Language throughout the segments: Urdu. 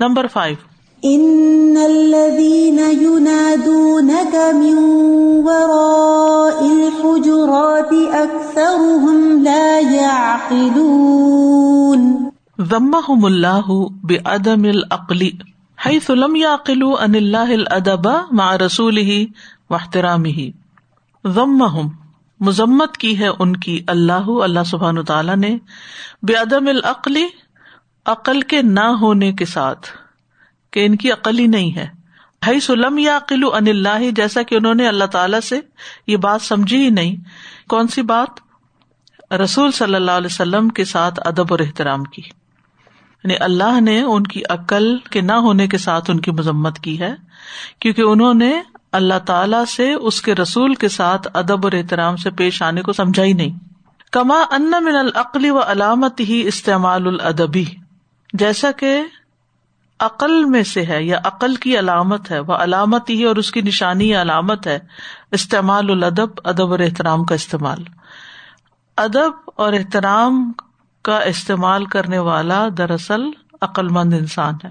Number five. ان الذين ينادونك من وراء الحجرات اكثرهم لا يعقلون ذمهم الله بعدم العقل حيث لم يعقلوا ان الله الادب مع رسوله واحترامه ذمهم مذمت کی ہے ان کی اللہ اللہ سبحان تعالیٰ نے۔ بے عدم العقل عقل کے نہ ہونے کے ساتھ، کہ ان کی عقل ہی نہیں ہے۔ ہائی سلم یا عقل ان اللہ، جیسا کہ انہوں نے اللہ تعالی سے یہ بات سمجھی ہی نہیں۔ کون سی بات؟ رسول صلی اللہ علیہ وسلم کے ساتھ ادب اور احترام کی۔ یعنی اللہ نے ان کی عقل کے نہ ہونے کے ساتھ ان کی مذمت کی ہے، کیونکہ انہوں نے اللہ تعالی سے اس کے رسول کے ساتھ ادب اور احترام سے پیش آنے کو سمجھا ہی نہیں۔ کما ان من العقلی و علامت ہی استعمال الادبی۔ جیسا کہ عقل میں سے ہے یا عقل کی علامت ہے، وہ علامت ہی اور اس کی نشانی علامت ہے، استعمال الادب، ادب اور احترام کا استعمال۔ ادب اور احترام کا استعمال کرنے والا دراصل عقل مند انسان ہے،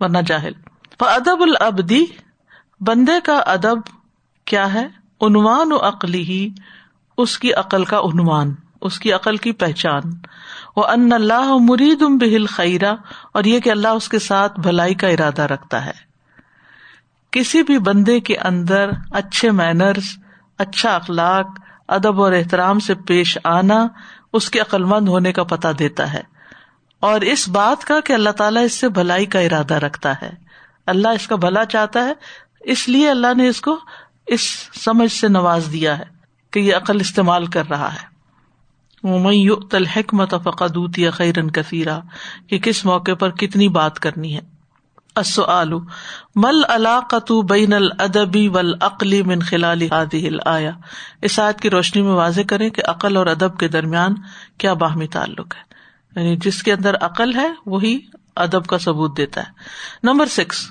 ورنہ جاہل۔ ادب العبدی بندے کا ادب کیا ہے؟ عنوان و عقلی ہی، اس کی عقل کا عنوان، اس کی عقل کی پہچان۔ وہ ان اللہ مرید ام بہل خیرہ اور یہ کہ اللہ اس کے ساتھ بھلائی کا ارادہ رکھتا ہے۔ کسی بھی بندے کے اندر اچھے مینرز اچھا اخلاق، ادب اور احترام سے پیش آنا اس کے عقل مند ہونے کا پتہ دیتا ہے۔ اور اس بات کا کہ اللہ تعالیٰ اس سے بھلائی کا ارادہ رکھتا ہے۔ اللہ اس کا بھلا چاہتا ہے، اس لیے اللہ نے اس کو اس سمجھ سے نواز دیا ہے کہ یہ عقل استعمال کر رہا ہے۔ حکمت فقدوت یا خیرن کثیرا کہ کس موقع پر کتنی بات کرنی ہے؟ مل علاقت بین الدبی ول عقلی من خلال آیا اس آیت کی روشنی میں واضح کریں کہ عقل اور ادب کے درمیان کیا باہمی تعلق ہے؟ یعنی جس کے اندر عقل ہے، وہی ادب کا ثبوت دیتا ہے۔ نمبر سکس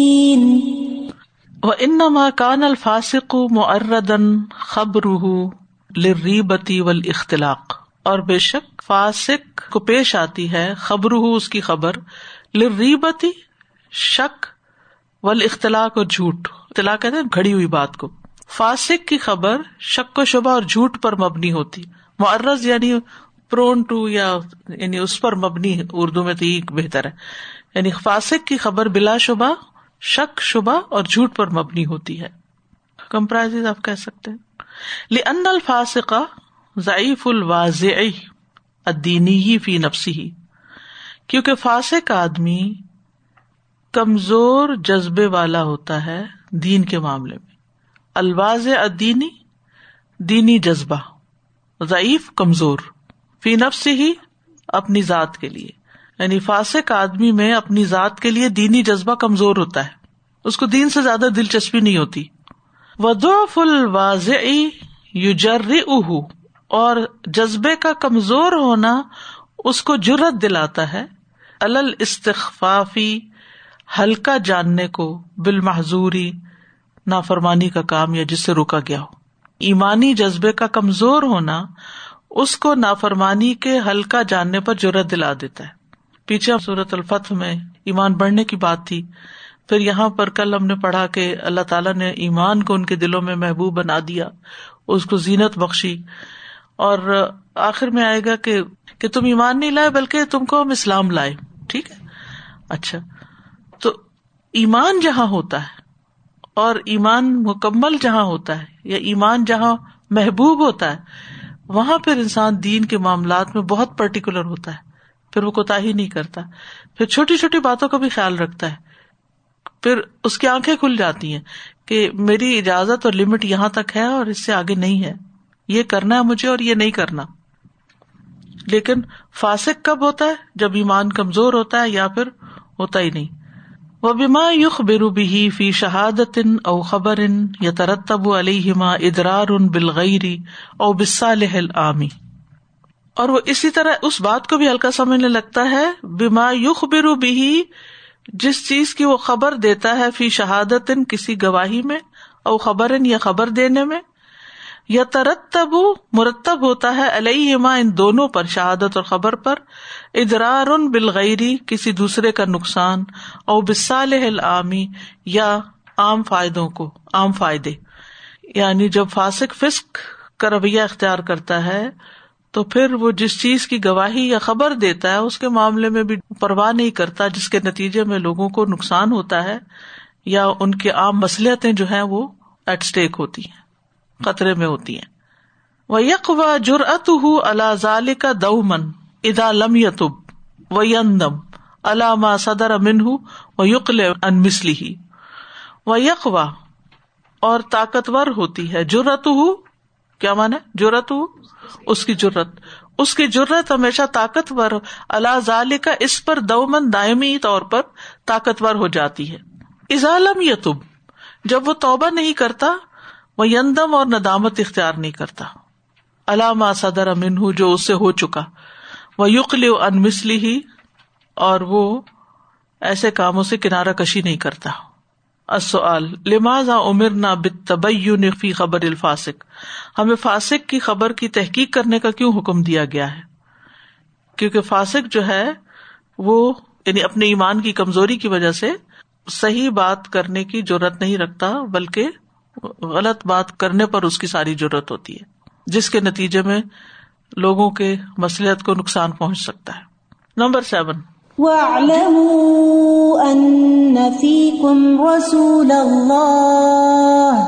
وہ انما کان الفاسق معردن خبر لربتی ول اختلاق اور بے شک فاسق کو پیش آتی ہے خبر اس کی خبر لربتی شک ول اختلاق اور جھوٹ۔ اطلاع کہتے ہیں گھڑی ہوئی بات کو۔ فاسق کی خبر شک و شبہ اور جھوٹ پر مبنی ہوتی۔ معرض یعنی پرون ٹو یا یعنی اس پر مبنی اردو میں تو یہ بہتر ہے۔ یعنی فاسق کی خبر بلا شبہ شک، شبہ اور جھوٹ پر مبنی ہوتی ہے۔ کمپرائز آپ کہہ سکتے ان الفاصقہ ضعیف الواضع ادینی ہی فی نفسی ہی کیونکہ فاسق آدمی کمزور جذبے والا ہوتا ہے دین کے معاملے میں۔ الواز ادینی دینی جذبہ۔ ضعیف، کمزور۔ فی نفسی ہی اپنی ذات کے لیے۔ یعنی فاسق آدمی میں اپنی ذات کے لیے دینی جذبہ کمزور ہوتا ہے۔ اس کو دین سے زیادہ دلچسپی نہیں ہوتی۔ ودوف الواضع یوجر اہ اور جذبے کا کمزور ہونا اس کو جرت دلاتا ہے۔ الل استخفافی ہلکا جاننے کو بالمحضوری نافرمانی کا کام یا جس سے روکا گیا ہو۔ ایمانی جذبے کا کمزور ہونا اس کو نافرمانی کے ہلکا جاننے پر جرت دلا دیتا ہے۔ پیچھے صورت الفتح میں ایمان بڑھنے کی بات تھی، پھر یہاں پر کل ہم نے پڑھا کہ اللہ تعالیٰ نے ایمان کو ان کے دلوں میں محبوب بنا دیا، اس کو زینت بخشی۔ اور آخر میں آئے گا کہ کہ تم ایمان نہیں لائے بلکہ تم کو ہم اسلام لائے۔ ٹھیک ہے؟ اچھا۔ تو ایمان جہاں ہوتا ہے اور ایمان مکمل جہاں ہوتا ہے یا ایمان جہاں محبوب ہوتا ہے، وہاں پھر انسان دین کے معاملات میں بہت پرٹیکولر ہوتا ہے۔ پھر وہ کوتا ہی نہیں کرتا۔ پھر چھوٹی چھوٹی باتوں کا بھی خیال رکھتا ہے۔ پھر اس کی آنکھیں کھل جاتی ہیں کہ میری اجازت اور لمٹ یہاں تک ہے اور اس سے آگے نہیں ہے۔ یہ کرنا ہے مجھے اور یہ نہیں کرنا۔ لیکن فاسک کب ہوتا ہے؟ جب ایمان کمزور ہوتا ہے یا پھر ہوتا ہی نہیں۔ و بیما یخ بربی فی شہادت او خبر یا ترتب علیہما ادرار ان بلغیری او بسالح العامی اور وہ اسی طرح اس بات کو بھی ہلکا سمجھنے لگتا ہے بیما یخ بربی جس چیز کی وہ خبر دیتا ہے فی شہادت کسی گواہی میں، او خبر یا خبر دینے میں یا ترتب مرتب ہوتا ہے علیہما ان دونوں پر، شہادت اور خبر پر، ادرار بالغیری کسی دوسرے کا نقصان اور بسال العامی، یا عام فائدوں کو، عام فائدے۔ یعنی جب فاسق فسق کا رویہ اختیار کرتا ہے تو پھر وہ جس چیز کی گواہی یا خبر دیتا ہے، اس کے معاملے میں بھی پرواہ نہیں کرتا جس کے نتیجے میں لوگوں کو نقصان ہوتا ہے یا ان کی عام مسلطیں جو ہیں وہ ایٹ اسٹیک ہوتی ہیں خطرے میں ہوتی ہیں۔ وہ یک و جرت اللہ ظال کا دو من ادا لم یتب و یندم علامہ صدر امن و یقل ان مسلی ہی و یکوا اور طاقتور ہوتی ہے جرت ہو کیا مانا جرت ہو؟ اس کی جرت اس کی جرت ہمیشہ طاقتور اللہ ظال کا اس پر دومن دائمی طور پر طاقتور ہو جاتی ہے۔ ازالم یتب، جب وہ توبہ نہیں کرتا، وہ یندم اور ندامت اختیار نہیں کرتا۔ علامہ صدر امن ہوں جو اس سے ہو چکا۔ وہ یقل ان مسلی ہی اور وہ ایسے کاموں سے کنارا کشی نہیں کرتا۔ لماذا عمر نہ بتبین فی خبر الفاسق؟ ہمیں فاسق کی خبر کی تحقیق کرنے کا کیوں حکم دیا گیا ہے؟ کیونکہ فاسق جو ہے، وہ یعنی اپنے ایمان کی کمزوری کی وجہ سے صحیح بات کرنے کی ضرورت نہیں رکھتا، بلکہ غلط بات کرنے پر اس کی ساری ضرورت ہوتی ہے، جس کے نتیجے میں لوگوں کے مسلحت کو نقصان پہنچ سکتا ہے۔ نمبر سیون رسول الله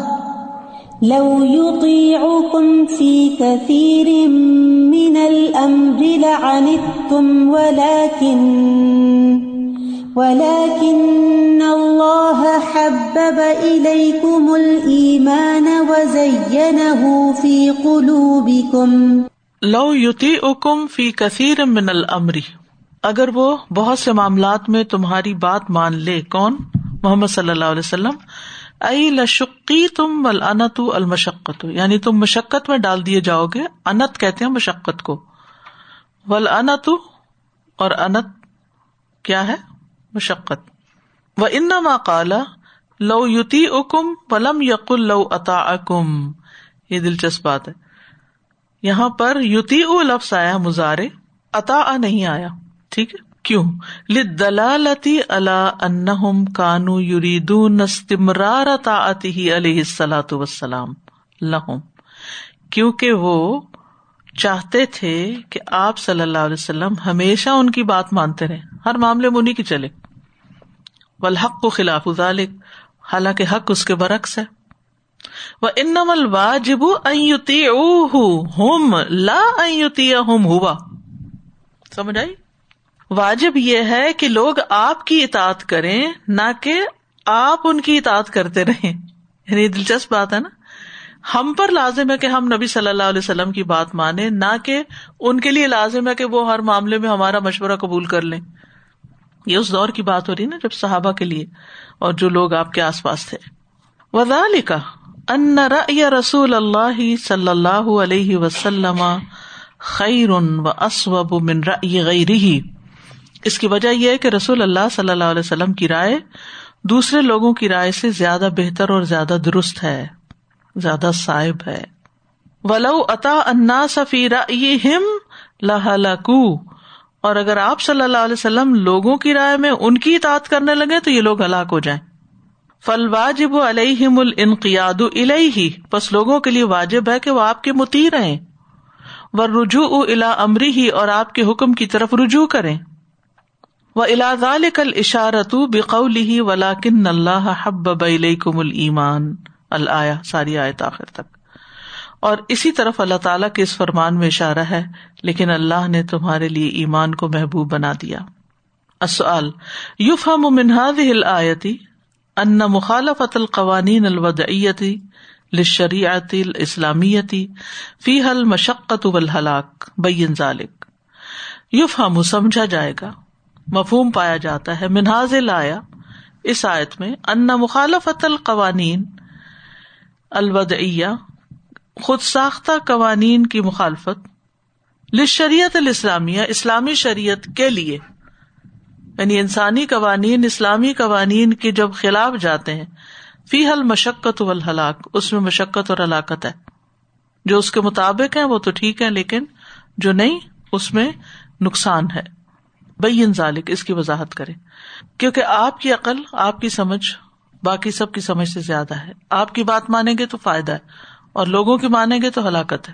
لو يطيعكم في كثير من الأمر لعنتم ولكن ولكن الله حبب إليكم الإيمان وزينه في قلوبكم لو يطيعكم في كثير من الأمر اگر وہ بہت سے معاملات میں تمہاری بات مان لے، کون؟ محمد صلی اللہ علیہ وسلم۔ ائی لشقی تم ول المشقت۔ یعنی تم مشقت میں ڈال دیے جاؤ گے۔ انت کہتے ہیں مشقت کو۔ ول انت اور انت کیا ہے؟ مشقت۔ و ان کالا لو یوتی اکم پلم یقل لو اتا اکم یہ دلچسپ بات ہے۔ یہاں پر یوتی او لفظ آیا مزارے اتا نہیں آیا۔ ٹھیک ہے؟ کیوں؟ لدلالتی اللہ انہم کانو یریدون استمرار طاعته علیہ الصلوۃ والسلام لہم کیونکہ وہ چاہتے تھے کہ آپ صلی اللہ علیہ وسلم ہمیشہ ان کی بات مانتے رہے ہر معاملے میں انہیں کی چلے۔ والحق کو خلاف ذالک حالانکہ حق اس کے برعکس ہے۔ وہ انم الواجب ایتی ہوم لا ایتی ہوم ہوا۔ سمجھ آئی؟ واجب یہ ہے کہ لوگ آپ کی اطاعت کریں، نہ کہ آپ ان کی اطاعت کرتے رہیں۔ یعنی دلچسپ بات ہے نا۔ ہم پر لازم ہے کہ ہم نبی صلی اللہ علیہ وسلم کی بات مانیں، نہ کہ ان کے لیے لازم ہے کہ وہ ہر معاملے میں ہمارا مشورہ قبول کر لیں۔ یہ اس دور کی بات ہو رہی نا، جب صحابہ کے لیے اور جو لوگ آپ کے آس پاس تھے۔ وزا لکھا ان رسول اللہ صلی اللہ علیہ وسلم خیر و اسوب من غیره اس کی وجہ یہ ہے کہ رسول اللہ صلی اللہ علیہ وسلم کی رائے دوسرے لوگوں کی رائے سے زیادہ بہتر اور زیادہ درست ہے، زیادہ صاحب ہے۔ ولو اتا انا سفیر لہلکو اور اگر آپ صلی اللہ علیہ وسلم لوگوں کی رائے میں ان کی اطاعت کرنے لگے تو یہ لوگ ہلاک ہو جائیں۔ فل واجب علیہم الانقیاد الیہ بس لوگوں کے لیے واجب ہے کہ وہ آپ کے متی رہیں و رجوع الا امری ہی اور آپ کے حکم کی طرف رجوع کریں۔ وہ الا ذالک الاشارۃ بقولہ ولکن اللہ حبب الیکم الایمان الایا ساری آیت آخر تک۔ اور اسی طرف اللہ تعالیٰ کے اس فرمان میں اشارہ ہے، لیکن اللہ نے تمہارے لیے ایمان کو محبوب بنا دیا۔ یوف ہم منہاد ہل آیتی ان مخالفت القوانین الودعیتی لشریعتی الاسلامیتی فی حل مشقت والہلاک۔ بین ذالک یوف ہم سمجھا جائے گا۔ مفہوم پایا جاتا ہے منہاز لایا اس آیت میں، ان مخالفت القوانین الودعیہ، خود ساختہ قوانین کی مخالفت لشریعت الاسلامیہ، اسلامی شریعت کے لیے۔ یعنی انسانی قوانین، اسلامی قوانین کے جب خلاف جاتے ہیں فی حل مشقت و الحلاق اس میں مشقت اور ہلاکت ہے۔ جو اس کے مطابق ہے وہ تو ٹھیک ہے لیکن جو نہیں، اس میں نقصان ہے۔ بین ذالک، اس کی وضاحت کرے کیونکہ آپ کی عقل، آپ کی سمجھ، باقی سب کی سمجھ سے زیادہ ہے۔ آپ کی بات مانیں گے تو فائدہ ہے، اور لوگوں کی مانیں گے تو ہلاکت ہے۔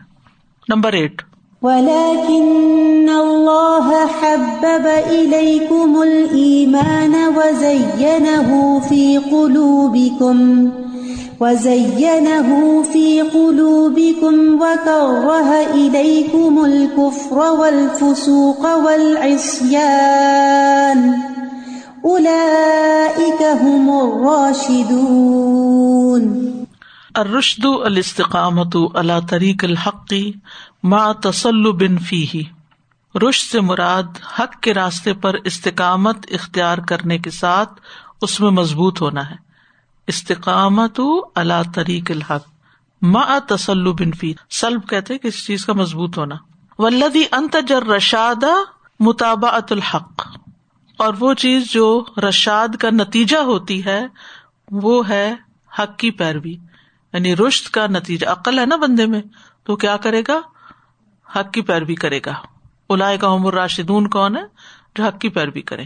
Number eight. ولكن الله حبب إليكم الإيمان وزينه في قلوبكم وزينه في قلوبكم وكره إليكم الكفر والفسوق والعصيان. أولئك هم الراشدون. الرشد الاستقامت اللہ طریق الحقی ما تسل بن فی رشد سے مراد حق کے راستے پر استقامت اختیار کرنے کے ساتھ اس میں مضبوط ہونا ہے۔ استقامت اللہ طریق الحق ما تسل بن فی۔ سلب کہتے کسی چیز کا مضبوط ہونا۔ ولدی انتجر رشاد مطابعت الحق۔ اور وہ چیز جو رشاد کا نتیجہ ہوتی ہے، وہ ہے حق کی پیروی۔ یعنی رشت کا نتیجہ۔ عقل ہے نا بندے میں، تو کیا کرے گا؟ حق کی پیروی کرے گا۔ الا کا عمر راشدون کون ہے جو حق کی پیروی کرے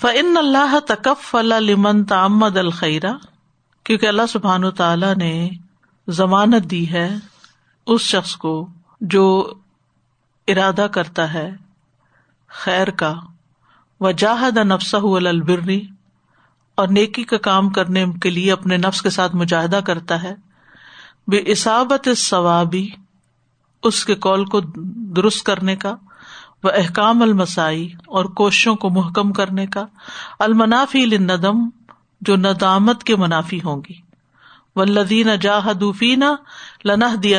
فن اللہ تکف اللہ لمن تعمد الخیرہ کیونکہ اللہ سبحان تعالی نے ضمانت دی ہے اس شخص کو جو ارادہ کرتا ہے خیر کا۔ و جاہد نفسہ البری اور نیکی کا کام کرنے کے لیے اپنے نفس کے ساتھ مجاہدہ کرتا ہے۔ بے اسابت ثوابی اس کے کال کو درست کرنے کا۔ وہ احکام المسائی اور کوششوں کو محکم کرنے کا، المنافی ندم جو ندامت کے منافی ہوں گی۔ ولدین جاہدین لنا دی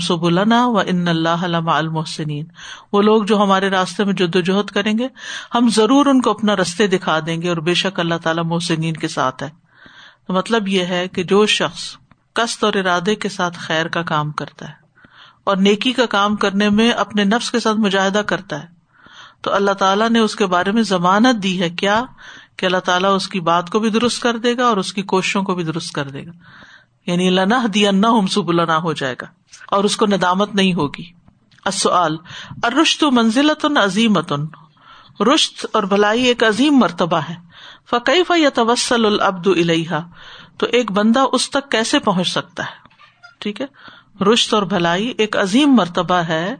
سب النا و ان اللہ المحسنین۔ وہ لوگ جو ہمارے راستے میں جد وجہد کریں گے، ہم ضرور ان کو اپنا رستے دکھا دیں گے اور بے شک اللہ تعالیٰ محسنین کے ساتھ ہے۔ تو مطلب یہ ہے کہ جو شخص کست اور ارادے کے ساتھ خیر کا کام کرتا ہے اور نیکی کا کام کرنے میں اپنے نفس کے ساتھ مجاہدہ کرتا ہے۔ تو اللہ تعالیٰ نے اس کے بارے میں ضمانت دی ہے کیا؟ کہ اللہ تعالیٰ اس کی بات کو بھی درست کر دے گا اور اس کی کوششوں کو بھی درست کر دے گا۔ یعنی لنا دیا نہ سب لنا ہو جائے گا اور اس کو ندامت نہیں ہوگی۔ اصل ارشت منزلت عظیمت رشت اور بھلائی ایک عظیم مرتبہ ہے۔ فقی ف یا توسل العبد الحا تو ایک بندہ اس تک کیسے پہنچ سکتا ہے؟ ٹھیک ہے؟ رشت اور بھلائی ایک عظیم مرتبہ ہے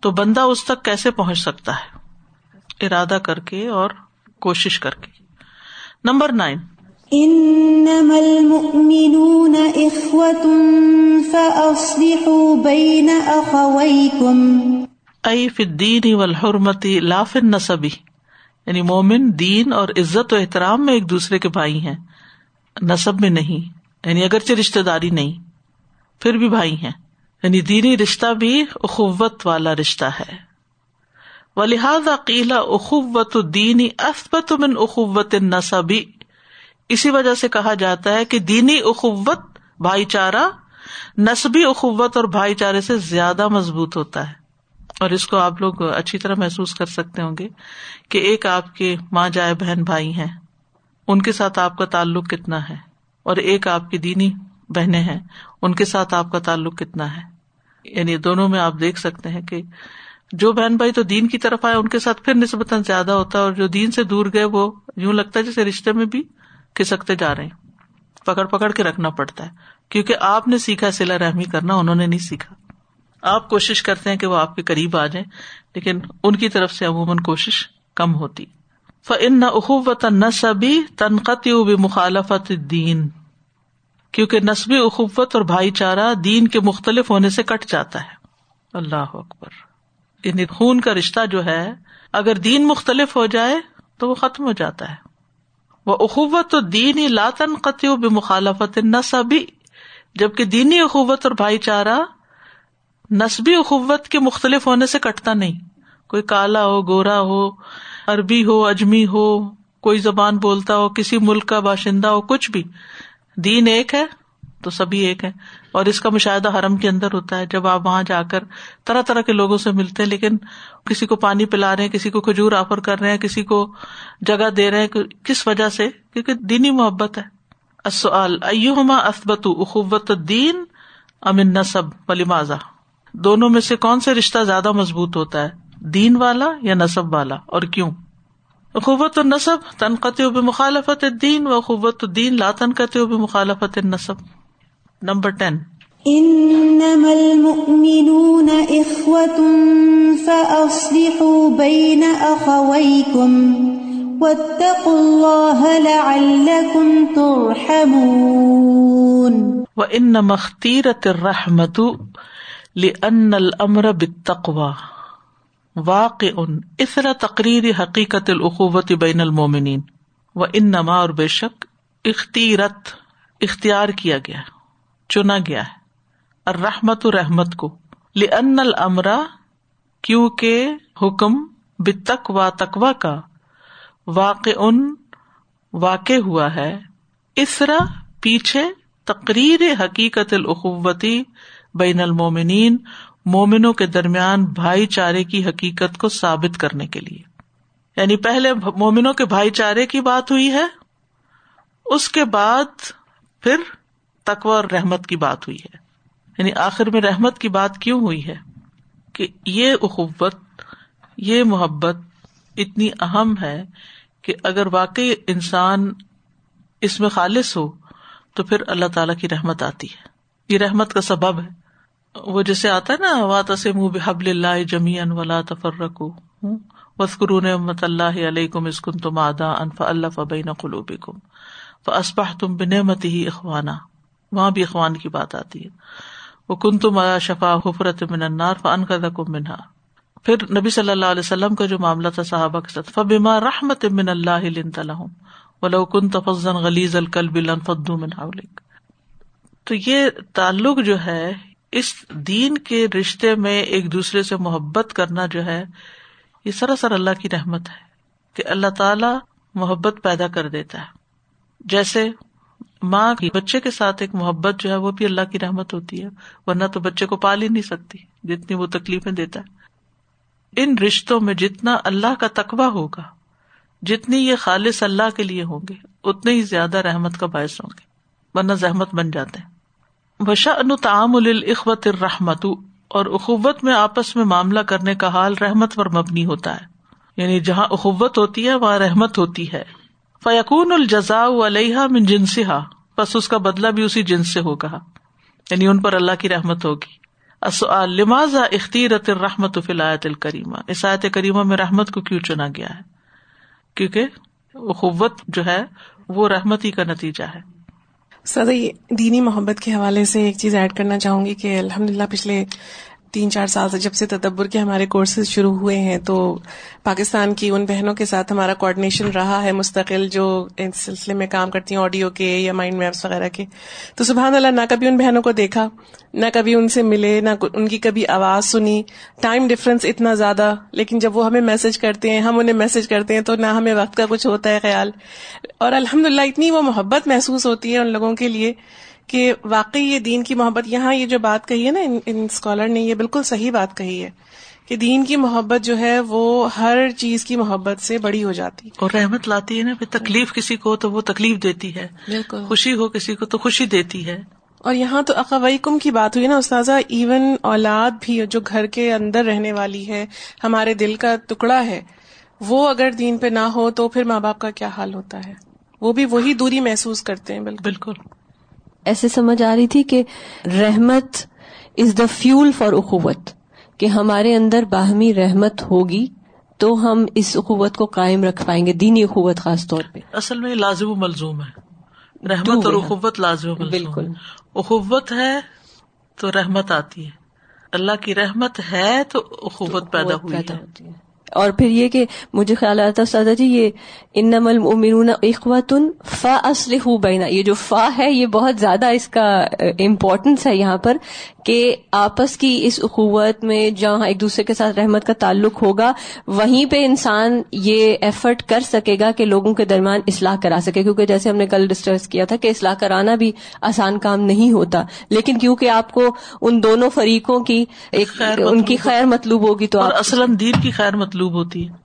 تو بندہ اس تک کیسے پہنچ سکتا ہے؟ ارادہ کر کے اور کوشش کر کے۔ Number nine. انما المؤمنون اخوة فاصلحوا بين اخويكم اي في الدين والحرمة لا في النسب۔ یعنی مومن دین اور عزت و احترام میں ایک دوسرے کے بھائی ہیں۔ نصب میں نہیں یعنی اگرچہ رشتے داری نہیں۔ پھر بھی بھائی ہیں۔ یعنی دینی رشتہ بھی اخوت والا رشتہ ہے۔ و لہٰذا قیلا اخوت دینی اسبت من اخوت نصبی اسی وجہ سے کہا جاتا ہے کہ دینی اخوت بھائی چارہ، نسبی اخوت اور بھائی چارے سے زیادہ مضبوط ہوتا ہے۔ اور اس کو آپ لوگ اچھی طرح محسوس کر سکتے ہوں گے کہ ایک آپ کے ماں جائے بہن بھائی ہیں۔ ان کے ساتھ آپ کا تعلق کتنا ہے؟ اور ایک آپ کی دینی بہنیں ہیں، ان کے ساتھ آپ کا تعلق کتنا ہے؟ یعنی دونوں میں آپ دیکھ سکتے ہیں کہ جو بہن بھائی تو دین کی طرف آئے، ان کے ساتھ پھر نسبتاً زیادہ ہوتا ہے، اور جو دین سے دور گئے، وہ یوں لگتا ہے جیسے رشتے میں بھی کھسکتے جا رہے ہیں۔ پکڑ پکڑ کے رکھنا پڑتا ہے، کیونکہ آپ نے سیکھا سلا رحمی کرنا، انہوں نے نہیں سیکھا۔ آپ کوشش کرتے ہیں کہ وہ آپ کے قریب آ جائیں، لیکن ان کی طرف سے عموماً کوشش کم ہوتی۔ فن نہ اخوت نہ سبھی تنقتی مخالفت دین کیونکہ نسبی اخوت اور بھائی چارہ دین کے مختلف ہونے سے کٹ جاتا ہے۔ اللہ اکبر۔ یعنی خون کا رشتہ جو ہے، اگر دین مختلف ہو جائے تو وہ ختم ہو جاتا ہے۔ وہ اخوت دینی لاتن قطع بے مخالفت نصبی جبکہ دینی اخوت اور بھائی چارہ نسبی اخوت کے مختلف ہونے سے کٹتا نہیں۔ کوئی کالا ہو، گورا ہو، عربی ہو، اجمی ہو، کوئی زبان بولتا ہو، کسی ملک کا باشندہ ہو، کچھ بھی۔ دین ایک ہے تو سبھی ایک ہے اور اس کا مشاہدہ حرم کے اندر ہوتا ہے، جب آپ وہاں جا کر طرح طرح کے لوگوں سے ملتے ہیں، لیکن کسی کو پانی پلا رہے ہیں، کسی کو کھجور آفر کر رہے ہیں، کسی کو جگہ دے رہے ہیں کس وجہ سے؟ کیونکہ دینی محبت ہے۔ ایوہما اسبت اخوت دین امن نصب ولی ماضا دونوں میں سے کون سے رشتہ زیادہ مضبوط ہوتا ہے؟ دین والا یا نصب والا؟ اور کیوں؟ اخوت النصب تنقط و مخالفت دین و اخوت الدین لا تنقط و مخالفت نصب نمبر ٹین انما المؤمنون اخوة فاصلحوا بين اخويكم واتقوا الله لعلكم ترحمون. وانما اختيرت الرحمة لان الامر بالتقوى. واقع اثر تقریر حقیقت الأخوة بین المومنین و انما اور بے شک اختیرت، اختیار کیا گیا، چنا گیا ہے۔ الرحمت رحمت کو لن المرا کیوں کے حکم بتک و تقوا کا واقع ان واقع ہوا ہے۔ اسرا پیچھے تقریر حقیقت العقوتی بین المومنین مومنوں کے درمیان بھائی چارے کی حقیقت کو ثابت کرنے کے لیے۔ یعنی پہلے مومنوں کے بھائی چارے کی بات ہوئی ہے، اس کے بعد پھر تقوا اور رحمت کی بات ہوئی ہے۔ یعنی آخر میں رحمت کی بات کیوں ہوئی ہے؟ کہ یہ اخوت، یہ محبت اتنی اہم ہے کہ اگر واقعی انسان اس میں خالص ہو، تو پھر اللہ تعالی کی رحمت آتی ہے۔ یہ رحمت کا سبب ہے۔ وہ جیسے آتا ہے نا وات سے منہ بحب اللہ جمی ان ولا تفر رکھو رکو وسکرون مت اللہ علیہ کم اسکن تم آدا انف اللہ فبین قلوب کم فسپا تم بنعمت ہی اخوانا وہاں بھی اخوان کی بات آتی ہے. وہ کن تم شفا حفرت من انار فن کا دکم منہا پھر نبی صلی اللہ علیہ وسلم کا جو معاملہ تھا صحابہ کے ساتھ فبیما رحمت من اللہ ولو کن تفزن غلیز القلب فدو من حولک تو یہ تعلق جو ہے اس دین کے رشتے میں ایک دوسرے سے محبت کرنا جو ہے، یہ سراسر اللہ کی رحمت ہے کہ اللہ تعالی محبت پیدا کر دیتا ہے۔ جیسے ماں کی بچے کے ساتھ ایک محبت جو ہے، وہ بھی اللہ کی رحمت ہوتی ہے۔ ورنہ تو بچے کو پال ہی نہیں سکتی، جتنی وہ تکلیفیں دیتا ہے۔ ان رشتوں میں جتنا اللہ کا تقبہ ہوگا، جتنی یہ خالص اللہ کے لیے ہوں گے، اتنے ہی زیادہ رحمت کا باعث ہوں گے، ورنہ زحمت بن جاتے ہیں۔ وشا ان تعام الخوت الرحمت اور اخوت میں آپس میں معاملہ کرنے کا حال رحمت پر مبنی ہوتا ہے۔ یعنی جہاں اخوت ہوتی ہے، وہاں رحمت ہوتی ہے۔ فیقون الجزا علیہ من جنسا بس اس کا بدلا بھی اسی جنس سے ہوگا۔ یعنی ان پر اللہ کی رحمت ہوگی۔ لماز اختیرت الرحمت فلایت الکریمہ؟ اسایت کریمہ میں رحمت کو کیوں چنا گیا ہے؟ کیونکہ اخوت جو ہے، وہ رحمت ہی کا نتیجہ ہے۔ سر دینی محبت کے حوالے سے ایک چیز ایڈ کرنا چاہوں گی کہ الحمد للہ پچھلے تین چار سال سے جب سے تدبر کے ہمارے کورسز شروع ہوئے ہیں، تو پاکستان کی ان بہنوں کے ساتھ ہمارا کوآڈینیشن رہا ہے مستقل، جو اس سلسلے میں کام کرتی ہیں آڈیو کے یا مائنڈ میپس وغیرہ کے۔ تو سبحان اللہ، نہ کبھی ان بہنوں کو دیکھا، نہ کبھی ان سے ملے، نہ ان کی کبھی آواز سنی۔ ٹائم ڈفرینس اتنا زیادہ، لیکن جب وہ ہمیں میسج کرتے ہیں، ہم انہیں میسج کرتے ہیں، تو نہ ہمیں وقت کا کچھ ہوتا ہے خیال۔ اور الحمد للہ اتنی وہ محبت محسوس ہوتی ہے ان لوگوں کے لیے۔ کہ واقعی یہ دین کی محبت یہاں یہ جو بات کہی ہے نا ان اسکالر نے یہ بالکل صحیح بات کہی ہے کہ دین کی محبت جو ہے وہ ہر چیز کی محبت سے بڑی ہو جاتی۔ اور رحمت لاتی ہے نا پھر تکلیف کسی کو تو وہ تکلیف دیتی ہے۔ بالکل۔ خوشی ہو کسی کو تو خوشی دیتی ہے۔ اور یہاں تو اقوی کم کی بات ہوئی نا استاذہ ایون اولاد بھی جو گھر کے اندر رہنے والی ہے ہمارے دل کا ٹکڑا ہے وہ اگر دین پہ نہ ہو تو پھر ماں باپ کا کیا حال ہوتا ہے؟ وہ بھی وہی دوری محسوس کرتے ہیں بالکل۔ ایسے سمجھ آ رہی تھی کہ رحمت از دا فیول فار اخوت کہ ہمارے اندر باہمی رحمت ہوگی تو ہم اس اخوت کو قائم رکھ پائیں گے دینی اخوت خاص طور پہ۔ اصل میں لازم و ملزوم ہے۔ رحمت اور اخوت لازم بالکل۔ اخوت ہے تو رحمت آتی ہے۔ اللہ کی رحمت ہے تو اخوت پیدا ہوئی ہے۔ اور پھر یہ کہ مجھے خیال آتا سادہ جی یہ ان المؤمنون اخواتن فا اسلح بینا، یہ جو فا ہے، یہ بہت زیادہ اس کا امپورٹینس ہے یہاں پر کہ آپس کی اس اخوت میں جہاں ایک دوسرے کے ساتھ رحمت کا تعلق ہوگا وہیں پہ انسان یہ ایفرٹ کر سکے گا کہ لوگوں کے درمیان اصلاح کرا سکے کیونکہ جیسے ہم نے کل ڈسکس کیا تھا کہ اصلاح کرانا بھی آسان کام نہیں ہوتا۔ لیکن کیونکہ آپ کو ان دونوں فریقوں کی ایک ان کی خیر مطلوب ہوگی تو اصل دین کی خیر مطلوب ہوتی ہے۔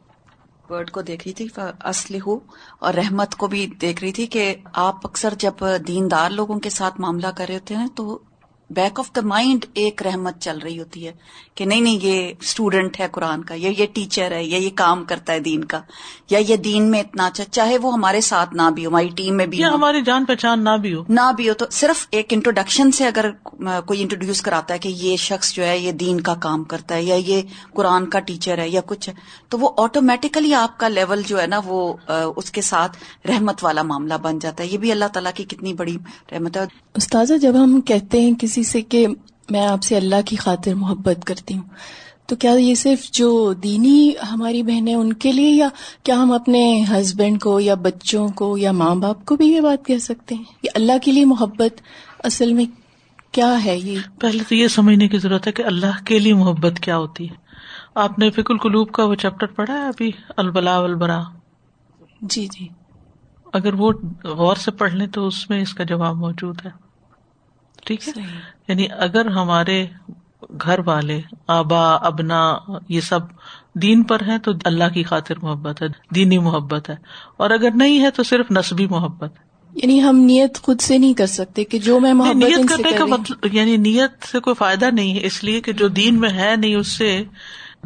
ورڈ کو دیکھ رہی تھی اصل ہو اور رحمت کو بھی دیکھ رہی تھی کہ آپ اکثر جب دیندار لوگوں کے ساتھ معاملہ کر رہے ہوتے ہیں تو بیک آف دا مائنڈ ایک رحمت چل رہی ہوتی ہے کہ نہیں نہیں یہ اسٹوڈینٹ ہے قرآن کا یا یہ ٹیچر ہے یا یہ کام کرتا ہے دین کا یا یہ دین میں اتنا اچھا چاہے وہ ہمارے ساتھ نہ بھی ہو ہماری ٹیم میں بھی ہماری جان پہچان نہ بھی ہو۔ نہ بھی ہو تو صرف ایک انٹروڈکشن سے اگر کوئی انٹروڈیوس کراتا ہے کہ یہ شخص جو ہے یہ دین کا کام کرتا ہے یا یہ قرآن کا ٹیچر ہے یا کچھ ہے تو وہ آٹومیٹیکلی آپ کا لیول جو ہے نا وہ اس کے ساتھ رحمت والا معاملہ بن جاتا ہے۔ یہ بھی اللہ تعالیٰ کی کتنی بڑی رحمت ہے۔ استاذہ جب ہم کہتے ہیں کسی سے کہ میں آپ سے اللہ کی خاطر محبت کرتی ہوں تو کیا یہ صرف جو دینی ہماری بہنیں ان کے لیے یا کیا ہم اپنے ہسبینڈ کو یا بچوں کو یا ماں باپ کو بھی یہ بات کہہ سکتے ہیں کہ اللہ کے لیے محبت اصل میں کیا ہے یہ؟ پہلے تو یہ سمجھنے کی ضرورت ہے کہ اللہ کے لیے محبت کیا ہوتی ہے۔ آپ نے فک القلوب کا وہ چیپٹر پڑھا ہے ابھی؟ البلا البرا جی جی۔ اگر وہ غور سے پڑھ لیں تو اس میں اس کا جواب موجود ہے۔ ٹھیک ہے؟ یعنی اگر ہمارے گھر والے آبا ابنا یہ سب دین پر ہے تو اللہ کی خاطر محبت ہے دینی محبت ہے۔ اور اگر نہیں ہے تو صرف نصبی محبت یعنی ہم نیت خود سے نہیں کر سکتے کہ جو میں محبت نیت کرنے کا مطلب یعنی نیت سے کوئی فائدہ نہیں ہے اس لیے کہ جو دین میں ہے نہیں اس سے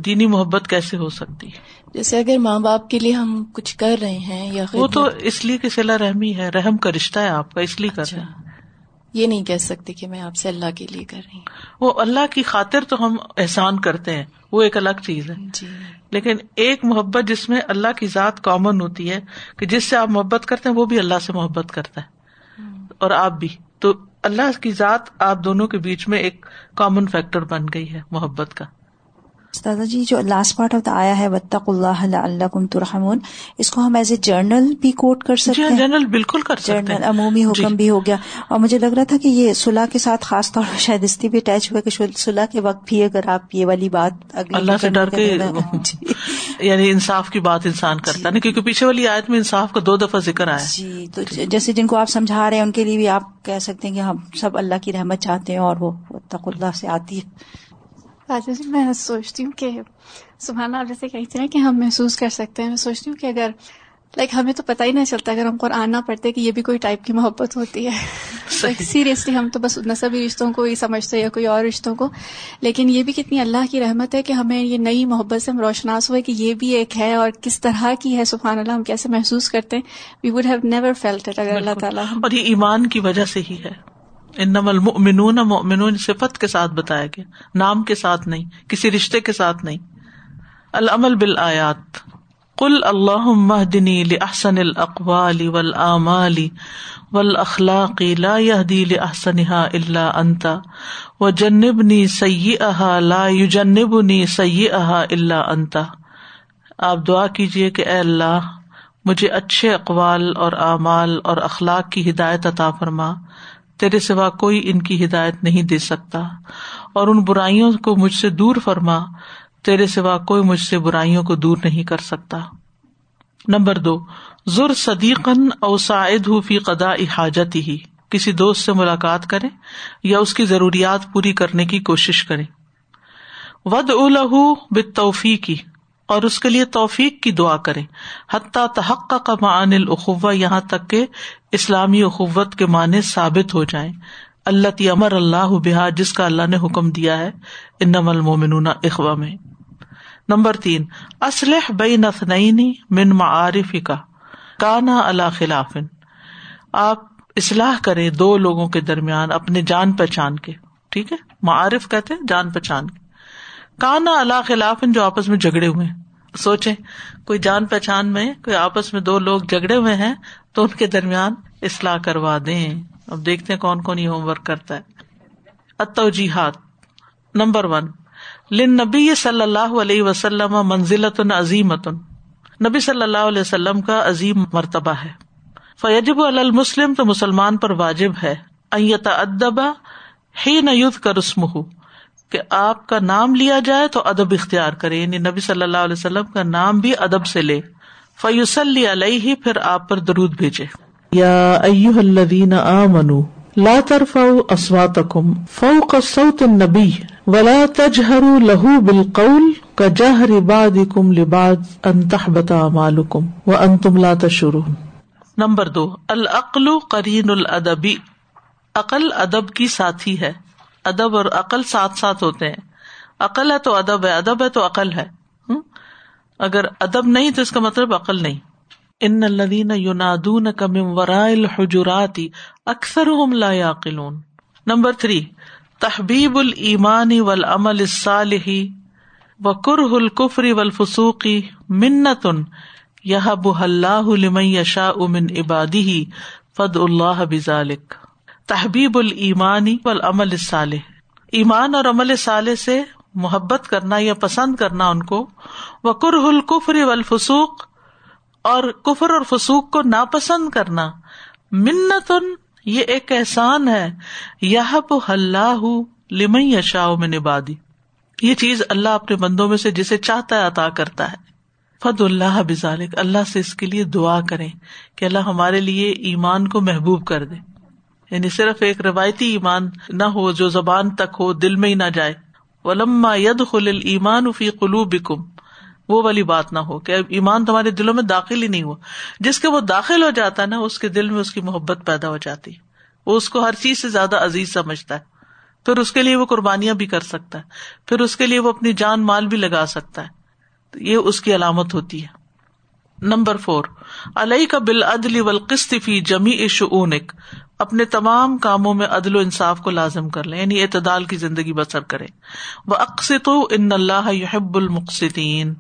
دینی محبت کیسے ہو سکتی جیسے اگر ماں باپ کے لیے ہم کچھ کر رہے ہیں یا وہ تو اس لیے کہ سلا رحمی ہے رحم کا رشتہ ہے آپ کا اس لیے کر رہے ہیں۔ اچھا۔ یہ نہیں کہہ سکتے کہ میں آپ سے اللہ کے لیے کر رہی ہوں۔ وہ اللہ کی خاطر تو ہم احسان کرتے ہیں وہ ایک الگ چیز ہے۔ جی۔ لیکن ایک محبت جس میں اللہ کی ذات کامن ہوتی ہے کہ جس سے آپ محبت کرتے ہیں وہ بھی اللہ سے محبت کرتا ہے۔ اور آپ بھی۔ تو اللہ کی ذات آپ دونوں کے بیچ میں ایک کامن فیکٹر بن گئی ہے محبت کا۔ دادا جی جو لاسٹ پارٹ آف دا آیا ہے وطق اللہ اللہ کم ترحمون اس کو ہم ایز اے جرنل بھی کوٹ کر سکتے ہیں۔ جرنل بالکل کر سکتے جرنل عمومی حکم بھی ہو گیا۔ اور مجھے لگ رہا تھا کہ یہ صلاح کے ساتھ خاص طور پر شاید اس بھی اٹیچ ہوا کہ صلاح کے وقت بھی اگر آپ یہ والی بات اللہ سے ڈر کے یعنی انصاف کی بات انسان کرتا ہے کیونکہ پیچھے والی آیت میں انصاف کا دو دفعہ ذکر آیا جی تو جیسے جن کو آپ سمجھا رہے ہیں ان کے لیے بھی آپ کہہ سکتے ہیں کہ ہم سب اللہ کی رحمت چاہتے ہیں اور وہ تق اللہ سے آتی ہے۔ راجا جی میں سوچتی ہوں کہ سبحانہ آپ جیسے کہتے ہیں کہ ہم محسوس کر سکتے ہیں میں سوچتی ہوں کہ اگر لائک ہمیں تو پتہ ہی نہیں چلتا اگر ہم قرآن نہ پڑھتے کہ یہ بھی کوئی ٹائپ کی محبت ہوتی ہے. سیریسلی ہم تو بس نصبی رشتوں کو ہی سمجھتے یا کوئی اور رشتوں کو. لیکن یہ بھی کتنی اللہ کی رحمت ہے کہ ہمیں یہ نئی محبت سے ہم روشناس ہوئے کہ یہ بھی ایک ہے اور کس طرح کی ہے سبحان اللہ ہم کیسے محسوس کرتے ہیں؟ We would have never felt it اگر اللہ تعالیٰ اور یہ ایمان کی وجہ سے ہی ہے۔ انم المؤمنون مؤمنون صفت کے ساتھ بتایا گیا، نام کے ساتھ نہیں، کسی رشتے کے ساتھ نہیں۔ العمل بالآیات، قل اللہ مہدنی لأحسن الاقوال والآمال والاخلاق لا يهدي لأحسنها الا انت، وجنبنی سیئها لا يجنبنی سیئها الا انت۔ آپ دعا کیجیے کہ اے اللہ، مجھے اچھے اقوال اور اعمال اور اخلاق کی ہدایت عطا فرما۔ تیرے سوا کوئی ان کی ہدایت نہیں دے سکتا۔ اور ان برائیوں کو مجھ سے دور فرما، تیرے سوا کوئی مجھ سے برائیوں کو دور نہیں کر سکتا۔ نمبر دو ضر صدیقن اوسائد فی قدا حاجت ہی کسی دوست سے ملاقات کرے یا اس کی ضروریات پوری کرنے کی کوشش کرے ود الح بتوفی کی اور اس کے لیے توفیق کی دعا کرے حتیٰ تحق کا معن الخوا یہاں تک کہ اسلامی اخوت کے معنی ثابت ہو جائیں۔ اللہ امر اللہ بحا جس کا اللہ نے حکم دیا ہے۔ ان المومنون اخوا میں۔ نمبر تین اسلح بے نفنعینی من معارف کا کانا اللہ خلاف آپ اصلاح کریں دو لوگوں کے درمیان اپنے جان پہچان کے۔ ٹھیک ہے؟ معارف کہتے ہیں، جان پہچان کے۔ کانا اللہ خلاف جو آپس میں جھگڑے ہوئے سوچے کوئی جان پہچان میں، کوئی آپس میں دو لوگ جھگڑے ہوئے ہیں، تو ان کے درمیان اصلاح کروا دیں۔ اب دیکھتے ہیں کون کون یہ ہوم ورک کرتا ہے۔ اتوجیحات نمبر ون۔ لن نبی صلی اللہ علیہ وسلم منزلت عظیمت نبی صلی اللہ علیہ وسلم کا عظیم مرتبہ ہے۔ فیجب المسلم، تو مسلمان پر واجب ہے۔ ادبا ہی نیت کا رسم کہ آپ کا نام لیا جائے تو ادب اختیار کرے یعنی نبی صلی اللہ علیہ وسلم کا نام بھی ادب سے لے۔ فیوسلی علیہ ہی پھر آپ پر درود بھیجے۔ یا ایو الذین آمنو لا ترفعوا اصواتکم فوق صوت النبی ولا تجہروا له بالقول كجهر بعضكم لبعض ان تحبط اعمالكم وانتم لا تشعرون۔ نمبر دو العقل قرین الادبی۔ عقل ادب کی ساتھی ہے۔ ادب اور عقل ساتھ ساتھ ہوتے ہیں۔ عقل ہے تو ادب ہے ادب ہے تو عقل ہے۔ اگر ادب نہیں تو اس کا مطلب عقل نہیں۔ ان الدین یونادون کم ورائل حجراتی اکثر لا نمبر تھری، تحبیب المانی ول امل الصالح و کرہ الکفری والفسوقی منتن یہ بہ اللہ لمن یشاء من عبادی فد اللہ بذالک تحبیب المانی والعمل الصالح۔ ایمان اور عمل صالح سے محبت کرنا یا پسند کرنا ان کو۔ وہ کرہ الکفر والفسوق، اور کفر اور فسوق کو ناپسند کرنا۔ منتن، یہ ایک احسان ہے۔ یہ اللہ لمن یشاء من عبادی۔ یہ چیز اللہ اپنے بندوں میں سے جسے چاہتا ہے عطا کرتا ہے۔ فد اللہ بزالک اللہ سے اس کے لیے دعا کرے کہ اللہ ہمارے لیے ایمان کو محبوب کر دے۔ یعنی صرف ایک روایتی ایمان نہ ہو، جو زبان تک ہو، دل میں ہی نہ جائے۔ ولما ید خل ایمان فی قلو بکم وہ والی بات نہ ہو کہ ایمان تمہارے دلوں میں داخل ہی نہیں ہوا جس کے وہ داخل ہو جاتا ہے نا، اس کے دل میں اس کی محبت پیدا ہو جاتی۔ وہ اس کو ہر چیز سے زیادہ عزیز سمجھتا ہے۔ پھر اس کے لیے وہ قربانیاں بھی کر سکتا ہے۔ پھر اس کے لیے وہ اپنی جان مال بھی لگا سکتا ہے۔ تو یہ اس کی علامت ہوتی ہے۔ نمبر فور علیہ کا بال عدلی والقسط فی جمی شعونک اپنے تمام کاموں میں عدل و انصاف کو لازم کر لیں یعنی اعتدال کی زندگی بسر کرے وہ اقسط ان اللہ یحب المقصدین